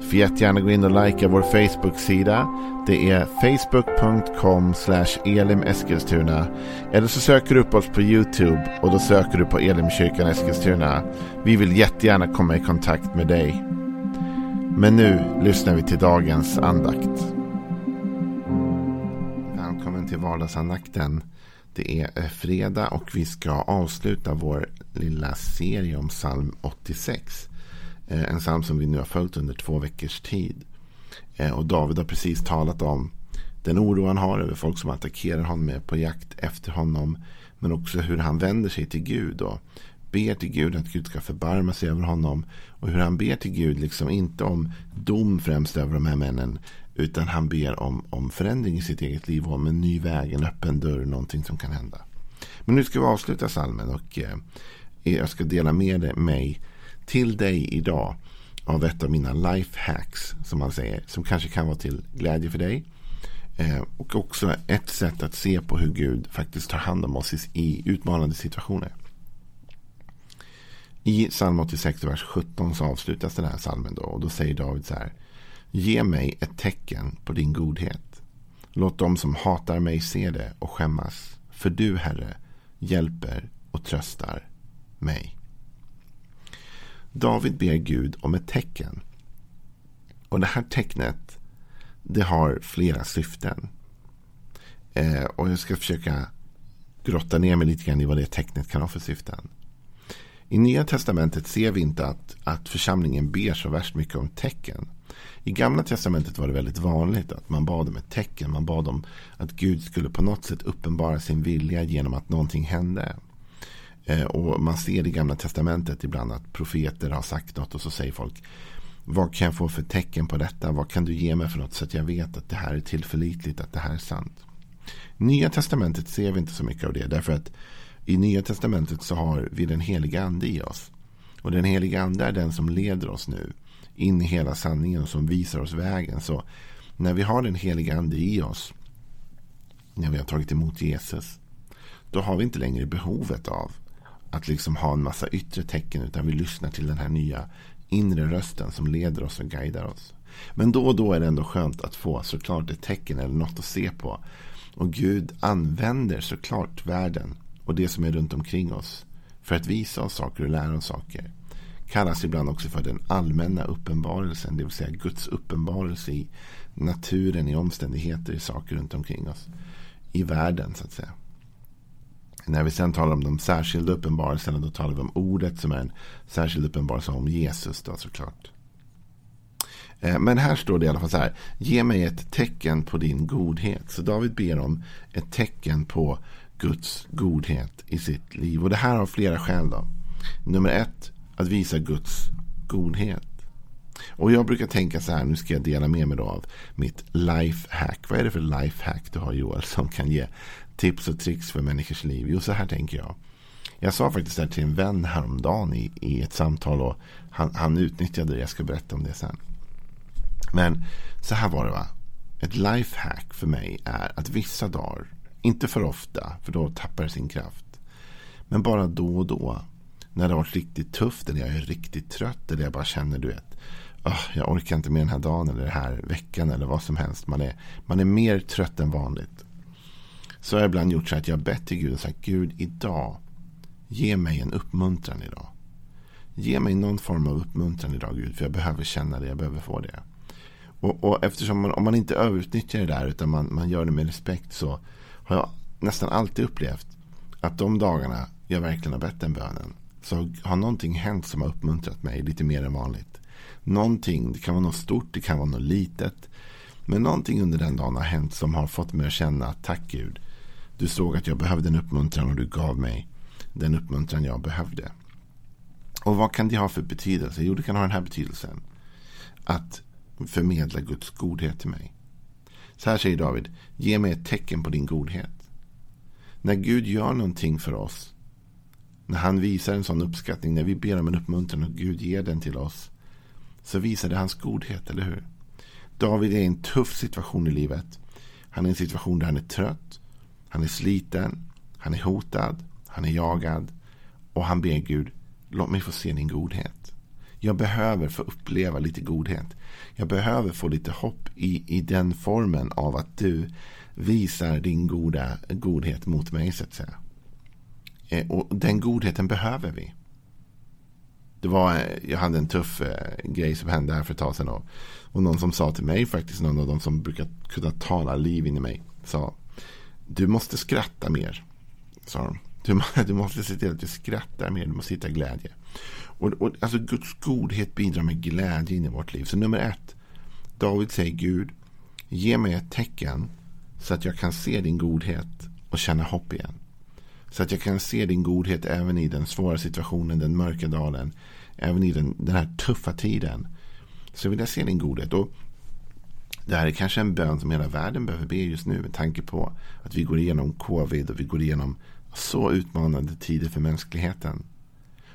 Du får jättegärna gå in och likea vår Facebook-sida. Det är facebook.com elimeskilstuna. Eller så söker du upp oss på YouTube och då söker du på Elimkyrkan Eskilstuna. Vi vill jättegärna komma i kontakt med dig. Men nu lyssnar vi till dagens andakt. Välkommen till vardagsandakten. Det är eh, fredag och vi ska avsluta vår lilla serie om psalm 86. Eh, en psalm som vi nu har följt under två veckors tid. Eh, och David har precis talat om den oro han har över folk som attackerar honom är på jakt efter honom. Men också hur han vänder sig till Gud och ber till Gud att Gud ska förbarma sig över honom. Och hur han ber till Gud, liksom inte om dom främst över de här männen. Utan han ber om, om förändring i sitt eget liv och om en ny väg, en öppen dörr, någonting som kan hända. Men nu ska vi avsluta salmen och eh, jag ska dela med mig till dig idag av ett av mina life hacks som man säger. Som kanske kan vara till glädje för dig. Eh, och också ett sätt att se på hur Gud faktiskt tar hand om oss i, utmanande situationer. I psalm 86, vers 17 så avslutas den här psalmen då. Och då säger David så här. Ge mig ett tecken på din godhet. Låt dem som hatar mig se det och skämmas. För du, Herre, hjälper och tröstar mig. David ber Gud om ett tecken. Och det här tecknet det har flera syften. Eh, och jag ska försöka grotta ner mig lite grann i vad det tecknet kan ha för syften. I Nya Testamentet ser vi inte att, att församlingen ber så värst mycket om tecken. I Gamla Testamentet var det väldigt vanligt att man bad om ett tecken. Man bad om att Gud skulle på något sätt uppenbara sin vilja genom att någonting hände. Eh, och man ser i Gamla Testamentet ibland att profeter har sagt något och så säger folk vad kan jag få för tecken på detta? Vad kan du ge mig för något så att jag vet att det här är tillförlitligt, att det här är sant? Nya testamentet ser vi inte så mycket av det. Därför att i Nya testamentet så har vi den heliga ande i oss. Och den heliga ande är den som leder oss nu in i hela sanningen och som visar oss vägen. Så när vi har den heliga ande i oss, när vi har tagit emot Jesus, då har vi inte längre behovet av att liksom ha en massa yttre tecken utan vi lyssnar till den här nya inre rösten som leder oss och guidar oss. Men då och då är det ändå skönt att få såklart ett tecken eller något att se på. Och Gud använder såklart världen och det som är runt omkring oss för att visa oss saker och lära oss saker. Kallas ibland också för den allmänna uppenbarelsen, det vill säga Guds uppenbarelse i naturen, i omständigheter, i saker runt omkring oss. I världen så att säga. När vi sen talar om de särskilda uppenbarelserna då talar vi om ordet som är en särskild uppenbarelse om Jesus då såklart. Eh, men här står det i alla fall så här. Ge mig ett tecken på din godhet. Så David ber om ett tecken på Guds godhet i sitt liv. Och det här har flera skäl då. Nummer ett, att visa Guds godhet. Och jag brukar tänka så här, nu ska jag dela med mig då av mitt lifehack. Vad är det för lifehack du har Joel som kan ge tips och tricks för människors liv? Jo, så här tänker jag. Jag sa faktiskt det här till en vän häromdagen i, i ett samtal och han, han utnyttjade det. Jag ska berätta om det sen. Men så här var det va. Ett lifehack för mig är att vissa dagar, inte för ofta, för då tappar det sin kraft. Men bara då och då. När det har varit riktigt tufft eller jag är riktigt trött eller jag bara känner du vet. Oh, jag orkar inte med den här dagen eller den här veckan eller vad som helst. Man är, man är mer trött än vanligt. Så har jag ibland gjort så att jag har bett till Gud och sagt Gud idag. Ge mig en uppmuntran idag. Ge mig någon form av uppmuntran idag Gud. För jag behöver känna det. Jag behöver få det. Och, och eftersom man, om man inte överutnyttjar det där utan man, man gör det med respekt så har jag nästan alltid upplevt att de dagarna jag verkligen har bett den bönen så har någonting hänt som har uppmuntrat mig lite mer än vanligt. Någonting, det kan vara något stort, det kan vara något litet. Men någonting under den dagen har hänt som har fått mig att känna tack Gud. Du såg att jag behövde en uppmuntran och du gav mig den uppmuntran jag behövde. Och vad kan det ha för betydelse? Jo, det kan ha den här betydelsen. Att förmedla Guds godhet till mig. Så här säger David. Ge mig ett tecken på din godhet. När Gud gör någonting för oss. När han visar en sån uppskattning, när vi ber om en uppmuntran och Gud ger den till oss. Så visar det hans godhet, eller hur? David är i en tuff situation i livet. Han är i en situation där han är trött. Han är sliten. Han är hotad. Han är jagad. Och han ber Gud, låt mig få se din godhet. Jag behöver få uppleva lite godhet. Jag behöver få lite hopp i, i den formen av att du visar din goda, godhet mot mig så att säga. Eh, och den godheten behöver vi. Det var, eh, jag hade en tuff eh, grej som hände här för ett tag sedan. Och, och någon som sa till mig, faktiskt någon av de som brukar kunna tala liv in i mig. Sa, du måste skratta mer. Sa de. Du, du måste se till att du skrattar mer, du måste hitta glädje. Och, och, alltså Guds godhet bidrar med glädje in i vårt liv. Så nummer ett, David säger Gud, ge mig ett tecken så att jag kan se din godhet och känna hopp igen. Så att jag kan se din godhet även i den svåra situationen, den mörka dalen. Även i den, den här tuffa tiden. Så vill jag se din godhet. Och det här är kanske en bön som hela världen behöver be just nu. Med tanke på att vi går igenom covid och vi går igenom så utmanande tider för mänskligheten.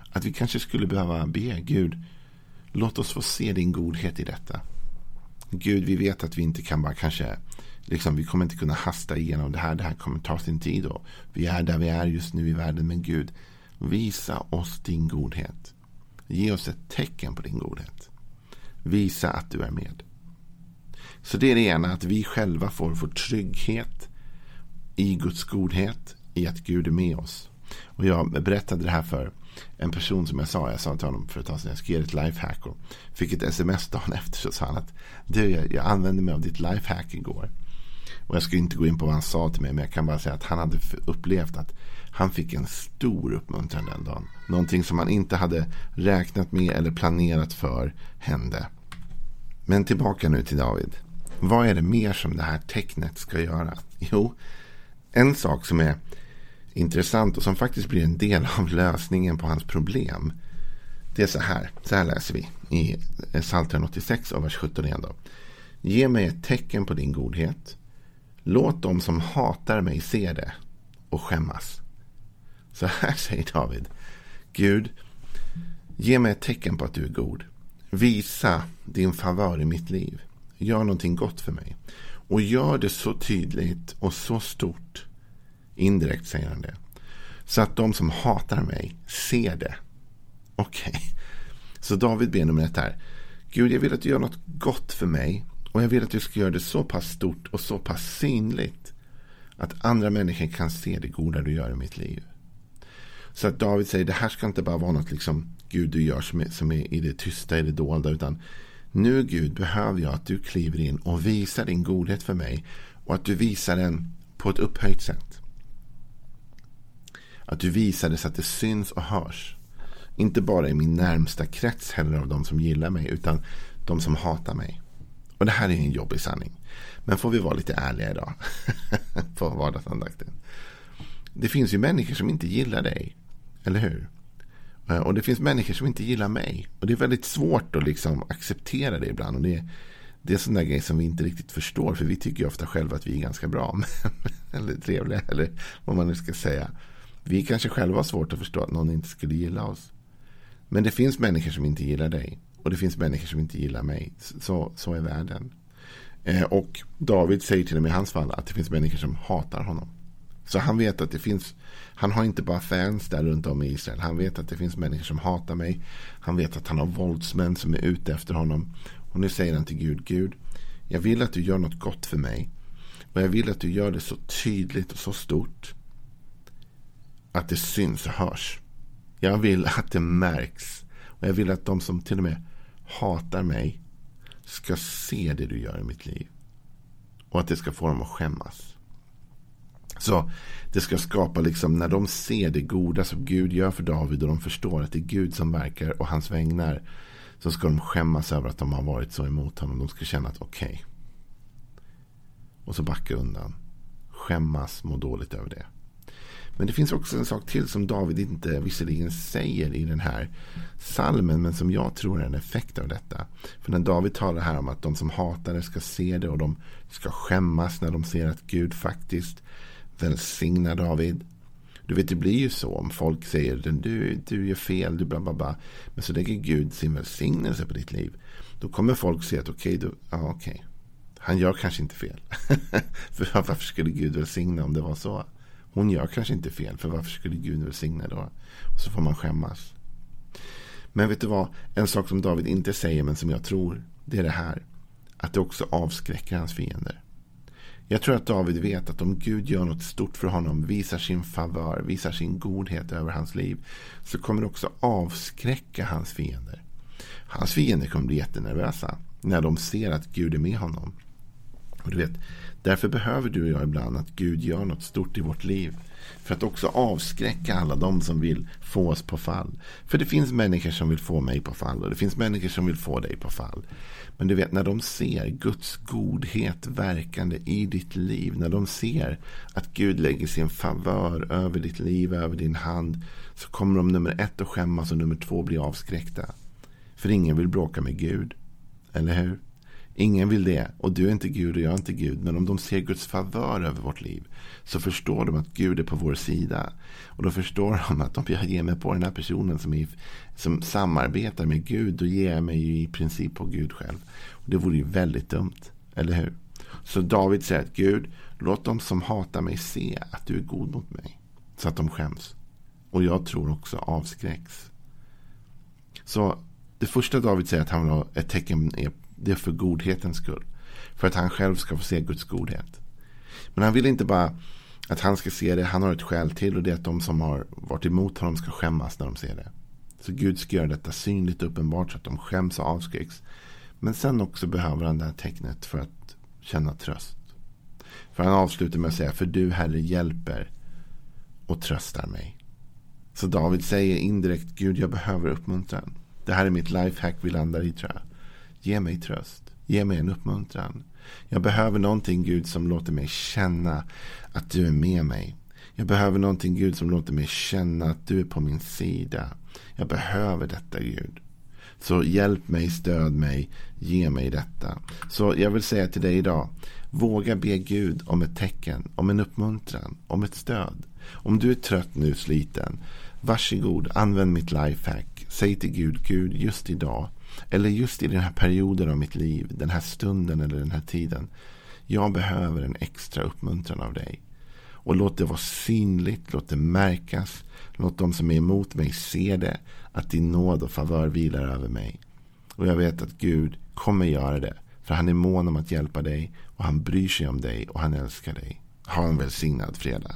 Att vi kanske skulle behöva be Gud. Låt oss få se din godhet i detta. Gud, vi vet att vi inte kan bara kanske liksom, vi kommer inte kunna hasta igenom det här. Det här kommer ta sin tid. Och vi är där vi är just nu i världen. Men Gud, visa oss din godhet. Ge oss ett tecken på din godhet. Visa att du är med. Så det är det ena, att vi själva får får trygghet i Guds godhet, i att Gud är med oss. Och jag berättade det här för en person som jag sa, jag sa till honom för ett tag sedan, jag skrev ett lifehack och fick ett sms dagen efter så sa han att du, jag, jag använde mig av ditt lifehack igår. Och jag ska inte gå in på vad han sa till mig. Men jag kan bara säga att han hade upplevt att han fick en stor uppmuntran den dagen. Någonting som han inte hade räknat med eller planerat för hände. Men tillbaka nu till David. Vad är det mer som det här tecknet ska göra? Jo, en sak som är intressant och som faktiskt blir en del av lösningen på hans problem. Det är så här. Så här läser vi i eh, Psaltaren 86 och vers 17 igen. Då. Ge mig ett tecken på din godhet Låt dem som hatar mig se det och skämmas. Så här säger David. Gud, ge mig ett tecken på att du är god. Visa din favör i mitt liv. Gör någonting gott för mig. Och gör det så tydligt och så stort. Indirekt säger han det. Så att de som hatar mig ser det. Okej. Okay. Så David ber nummer ett här. Gud, jag vill att du gör något gott för mig. Och jag vill att du ska göra det så pass stort och så pass synligt. Att andra människor kan se det goda du gör i mitt liv. Så att David säger det här ska inte bara vara något liksom Gud du gör som är, som är i det tysta, i det dolda. Utan nu Gud behöver jag att du kliver in och visar din godhet för mig. Och att du visar den på ett upphöjt sätt. Att du visar det så att det syns och hörs. Inte bara i min närmsta krets heller av de som gillar mig. Utan de som hatar mig. Och det här är en jobbig sanning. Men får vi vara lite ärliga idag. på vardagsandakten. Det finns ju människor som inte gillar dig. Eller hur? Eh, och det finns människor som inte gillar mig. Och det är väldigt svårt att liksom acceptera det ibland. Och det, det är sådana grej som vi inte riktigt förstår. För vi tycker ju ofta själva att vi är ganska bra. eller trevliga. Eller vad man nu ska säga. Vi kanske själva har svårt att förstå att någon inte skulle gilla oss. Men det finns människor som inte gillar dig. Och det finns människor som inte gillar mig. Så, så är världen. Eh, och David säger till och med i hans fall att det finns människor som hatar honom. Så han vet att det finns, han har inte bara fans där runt om i Israel. Han vet att det finns människor som hatar mig. Han vet att han har våldsmän som är ute efter honom. Och nu säger han till Gud, Gud, jag vill att du gör något gott för mig. Och jag vill att du gör det så tydligt och så stort. Att det syns och hörs. Jag vill att det märks. Och jag vill att de som till och med hatar mig ska se det du gör i mitt liv. Och att det ska få dem att skämmas. Så det ska skapa, liksom, när de ser det goda som Gud gör för David och de förstår att det är Gud som verkar och hans vägnar. Så ska de skämmas över att de har varit så emot honom. De ska känna att okej. Okay. Och så backa undan. Skämmas, må dåligt över det. Men det finns också en sak till som David inte visserligen säger i den här salmen. Men som jag tror är en effekt av detta. För när David talar här om att de som hatar det ska se det. Och de ska skämmas när de ser att Gud faktiskt Välsigna David. Du vet, det blir ju så om folk säger du, du gör fel, du bla bla bla. Men så lägger Gud sin välsignelse på ditt liv. Då kommer folk säga att okej, okay, ja, okay. han gör kanske inte fel. för varför skulle Gud välsigna om det var så? Hon gör kanske inte fel, för varför skulle Gud välsigna då? Och så får man skämmas. Men vet du vad? En sak som David inte säger, men som jag tror, det är det här. Att det också avskräcker hans fiender. Jag tror att David vet att om Gud gör något stort för honom, visar sin favör, visar sin godhet över hans liv, så kommer det också avskräcka hans fiender. Hans fiender kommer bli jättenervösa när de ser att Gud är med honom. Och du vet, därför behöver du och jag ibland att Gud gör något stort i vårt liv. För att också avskräcka alla de som vill få oss på fall. För det finns människor som vill få mig på fall och det finns människor som vill få dig på fall. Men du vet när de ser Guds godhet verkande i ditt liv. När de ser att Gud lägger sin favör över ditt liv, över din hand. Så kommer de nummer ett att skämmas och nummer två bli avskräckta. För ingen vill bråka med Gud. Eller hur? Ingen vill det. Och du är inte Gud och jag är inte Gud. Men om de ser Guds favör över vårt liv. Så förstår de att Gud är på vår sida. Och då förstår de att om jag ger mig på den här personen som, är, som samarbetar med Gud. Då ger jag mig ju i princip på Gud själv. Och det vore ju väldigt dumt. Eller hur? Så David säger att Gud, låt dem som hatar mig se att du är god mot mig. Så att de skäms. Och jag tror också avskräcks. Så det första David säger att han vill ha ett tecken är det är för godhetens skull. För att han själv ska få se Guds godhet. Men han vill inte bara att han ska se det. Han har ett skäl till. Och det är att de som har varit emot honom ska skämmas när de ser det. Så Gud ska göra detta synligt och uppenbart. Så att de skäms och avskräcks. Men sen också behöver han det här tecknet för att känna tröst. För han avslutar med att säga. För du Herre hjälper och tröstar mig. Så David säger indirekt. Gud jag behöver uppmuntran. Det här är mitt lifehack vi landar i tror jag. Ge mig tröst. Ge mig en uppmuntran. Jag behöver någonting Gud som låter mig känna att du är med mig. Jag behöver någonting Gud som låter mig känna att du är på min sida. Jag behöver detta Gud. Så hjälp mig, stöd mig, ge mig detta. Så jag vill säga till dig idag. Våga be Gud om ett tecken, om en uppmuntran, om ett stöd. Om du är trött nu, sliten. Varsågod, använd mitt lifehack. Säg till Gud, Gud, just idag eller just i den här perioden av mitt liv, den här stunden eller den här tiden. Jag behöver en extra uppmuntran av dig. Och låt det vara synligt, låt det märkas. Låt de som är emot mig se det. Att din nåd och favör vilar över mig. Och jag vet att Gud kommer göra det. För han är mån om att hjälpa dig. Och han bryr sig om dig och han älskar dig. Ha en välsignad fredag.